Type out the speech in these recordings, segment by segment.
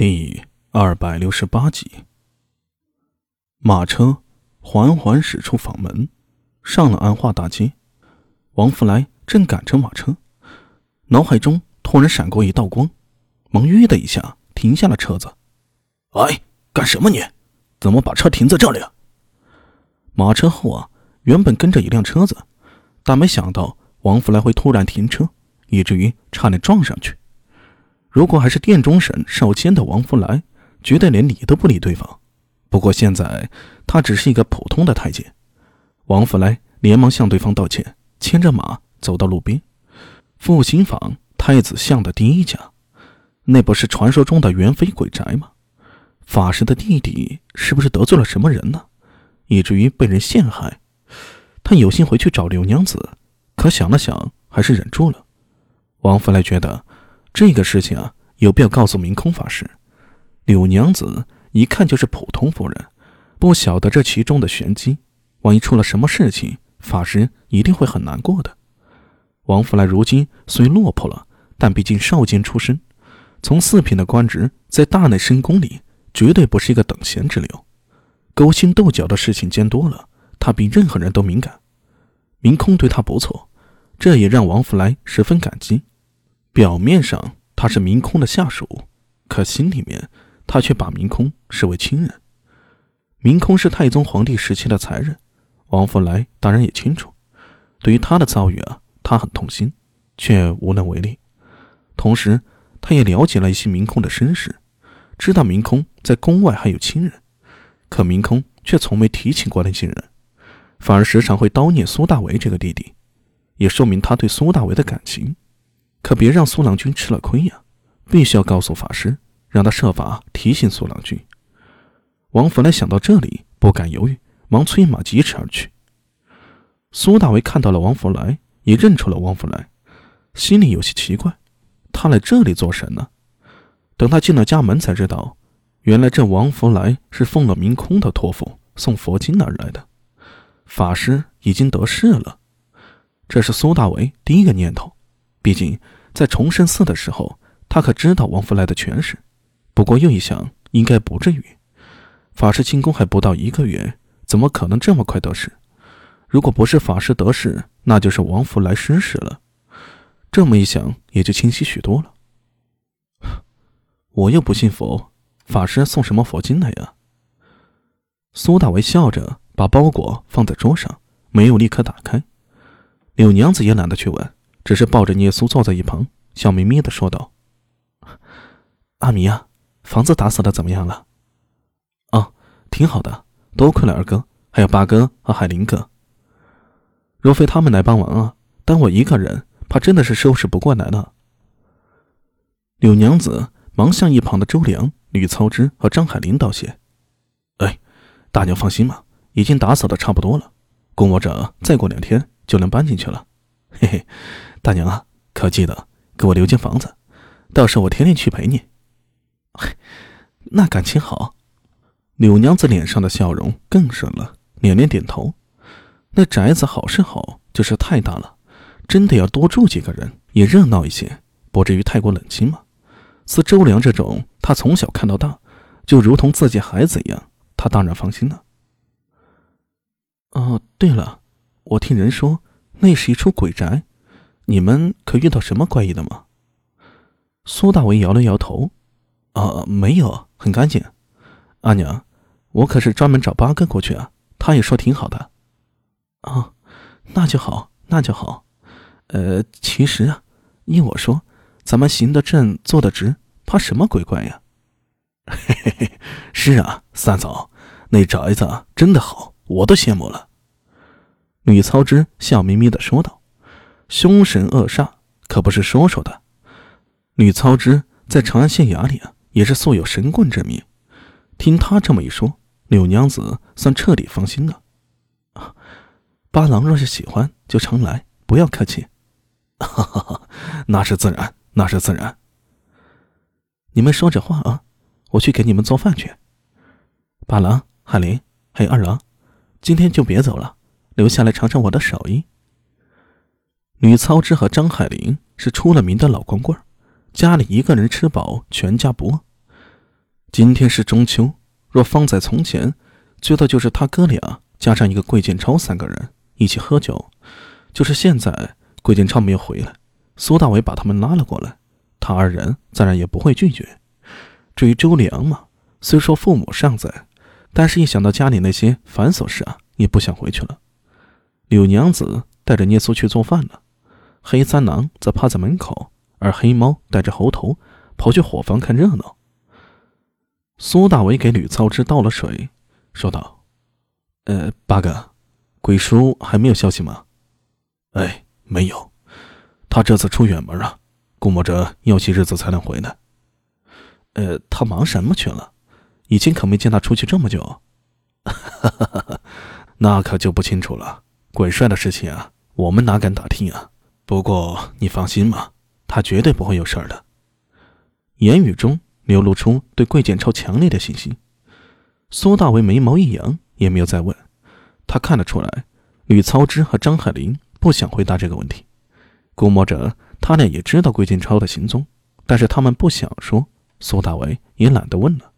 第二百六十八集，马车缓缓驶出坊门，上了安化大街。王福来正赶着马车，脑海中突然闪过一道光，忙“吁”的一下停下了车子。“哎，干什么你？怎么把车停在这里？”啊马车后啊，原本跟着一辆车子，但没想到王福来会突然停车，以至于差点撞上去。如果还是殿中省少监的王福来，绝对连理都不理对方。不过现在他只是一个普通的太监。王福来连忙向对方道歉，牵着马走到路边。复兴坊太子巷的第一家，那不是传说中的元妃鬼宅吗？法师的弟弟是不是得罪了什么人呢？以至于被人陷害？他有心回去找柳娘子，可想了想，还是忍住了。王福来觉得。这个事情啊，有必要告诉明空法师。柳娘子一看就是普通妇人，不晓得这其中的玄机。万一出了什么事情，法师一定会很难过的。王福来如今虽落魄了，但毕竟少监出身，从四品的官职，在大内深宫里绝对不是一个等闲之流。勾心斗角的事情见多了，他比任何人都敏感。明空对他不错，这也让王福来十分感激。表面上他是明空的下属，可心里面他却把明空视为亲人。明空是太宗皇帝时期的才人，王福来当然也清楚。对于他的遭遇啊，他很痛心，却无能为力。同时，他也了解了一些明空的身世，知道明空在宫外还有亲人，可明空却从没提起过那些人，反而时常会叨念苏大为这个弟弟，也说明他对苏大为的感情。可别让苏郎君吃了亏呀！必须要告诉法师，让他设法提醒苏郎君。王福来想到这里，不敢犹豫，忙催马疾驰而去。苏大为看到了王福来，也认出了王福来，心里有些奇怪：他来这里做什么？等他进了家门，才知道，原来这王福来是奉了明空的托付，送佛经而来的。法师已经得势了，这是苏大为第一个念头。毕竟，在崇圣寺的时候，他可知道王福来的权势。不过又一想，应该不至于。法师进宫还不到一个月，怎么可能这么快得势？如果不是法师得势，那就是王福来失势了。这么一想，也就清晰许多了。我又不信佛，法师送什么佛经来呀？苏大为笑着把包裹放在桌上，没有立刻打开。柳娘子也懒得去问。只是抱着聂苏坐在一旁，笑眯眯的说道：“阿弥啊，房子打扫的怎么样了？哦，挺好的，多亏了二哥，还有八哥和海林哥。若非他们来帮忙啊，单我一个人，怕真的是收拾不过来了。”柳娘子忙向一旁的周良、吕操之和张海林道谢：“哎，大娘放心吧，已经打扫的差不多了，估摸着再过两天就能搬进去了。”嘿嘿。大娘啊，可记得给我留间房子，到时候我天天去陪你。那感情好。柳娘子脸上的笑容更深了，连连点头。那宅子好是好，就是太大了，真的要多住几个人，也热闹一些，不至于太过冷清嘛。似周良这种，他从小看到大，就如同自己孩子一样，他当然放心了。哦，对了，我听人说那是一处鬼宅。你们可遇到什么怪异的吗？苏大为摇了摇头，啊，没有，很干净。阿娘，我可是专门找八哥过去啊，他也说挺好的。啊，那就好，那就好。呃，其实啊，依我说，咱们行得正，坐得直，怕什么鬼怪呀？嘿嘿嘿，是啊，三嫂，那宅子真的好，我都羡慕了。吕操之笑眯眯的说道。凶神恶煞可不是说说的。吕操之在长安县衙里啊，也是素有神棍之名。听他这么一说，柳娘子算彻底放心了。八郎若是喜欢，就常来，不要客气。哈哈哈，那是自然，那是自然。你们说着话啊，我去给你们做饭去。八郎、海林还有二郎，今天就别走了，留下来尝尝我的手艺。吕操之和张海林是出了名的老光棍家里一个人吃饱，全家不饿。今天是中秋，若放在从前，最多就是他哥俩加上一个桂建超三个人一起喝酒。就是现在，桂建超没有回来，苏大伟把他们拉了过来，他二人自然也不会拒绝。至于周良嘛，虽说父母尚在，但是一想到家里那些繁琐事啊，也不想回去了。柳娘子带着聂苏去做饭了，黑三郎则趴在门口，而黑猫带着猴头跑去伙房看热闹。苏大伟给吕操之倒了水，说道：“呃，八哥，鬼叔还没有消息吗？”哎，没有，他这次出远门啊，估摸着要些日子才能回来。呃，他忙什么去了？以前可没见他出去这么久。哈哈哈，那可就不清楚了。鬼帅的事情啊，我们哪敢打听啊？不过你放心嘛，他绝对不会有事儿的。言语中流露出对桂建超强烈的信心。苏大为眉毛一扬，也没有再问。他看得出来，吕操之和张海林。不想回答这个问题，估摸着他俩也知道桂建超的行踪，但是他们不想说，苏大为也懒得问了。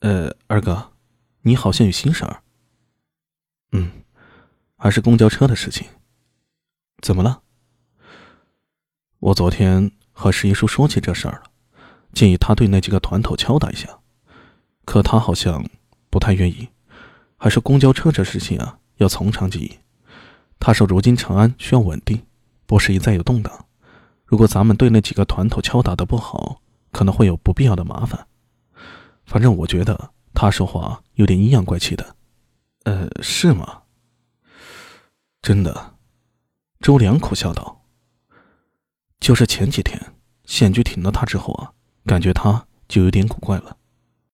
呃，二哥，你好像有心事儿。嗯，还是公交车的事情。怎么了？我昨天和十一叔说起这事儿了，建议他对那几个团头敲打一下，可他好像不太愿意，还是公交车这事情啊，要从长计议。他说：“如今长安需要稳定，不适宜再有动荡。如果咱们对那几个团头敲打的不好，可能会有不必要的麻烦。反正我觉得他说话有点阴阳怪气的。”“呃，是吗？”“真的。”周良苦笑道。“就是前几天县局停了他之后啊，感觉他就有点古怪了。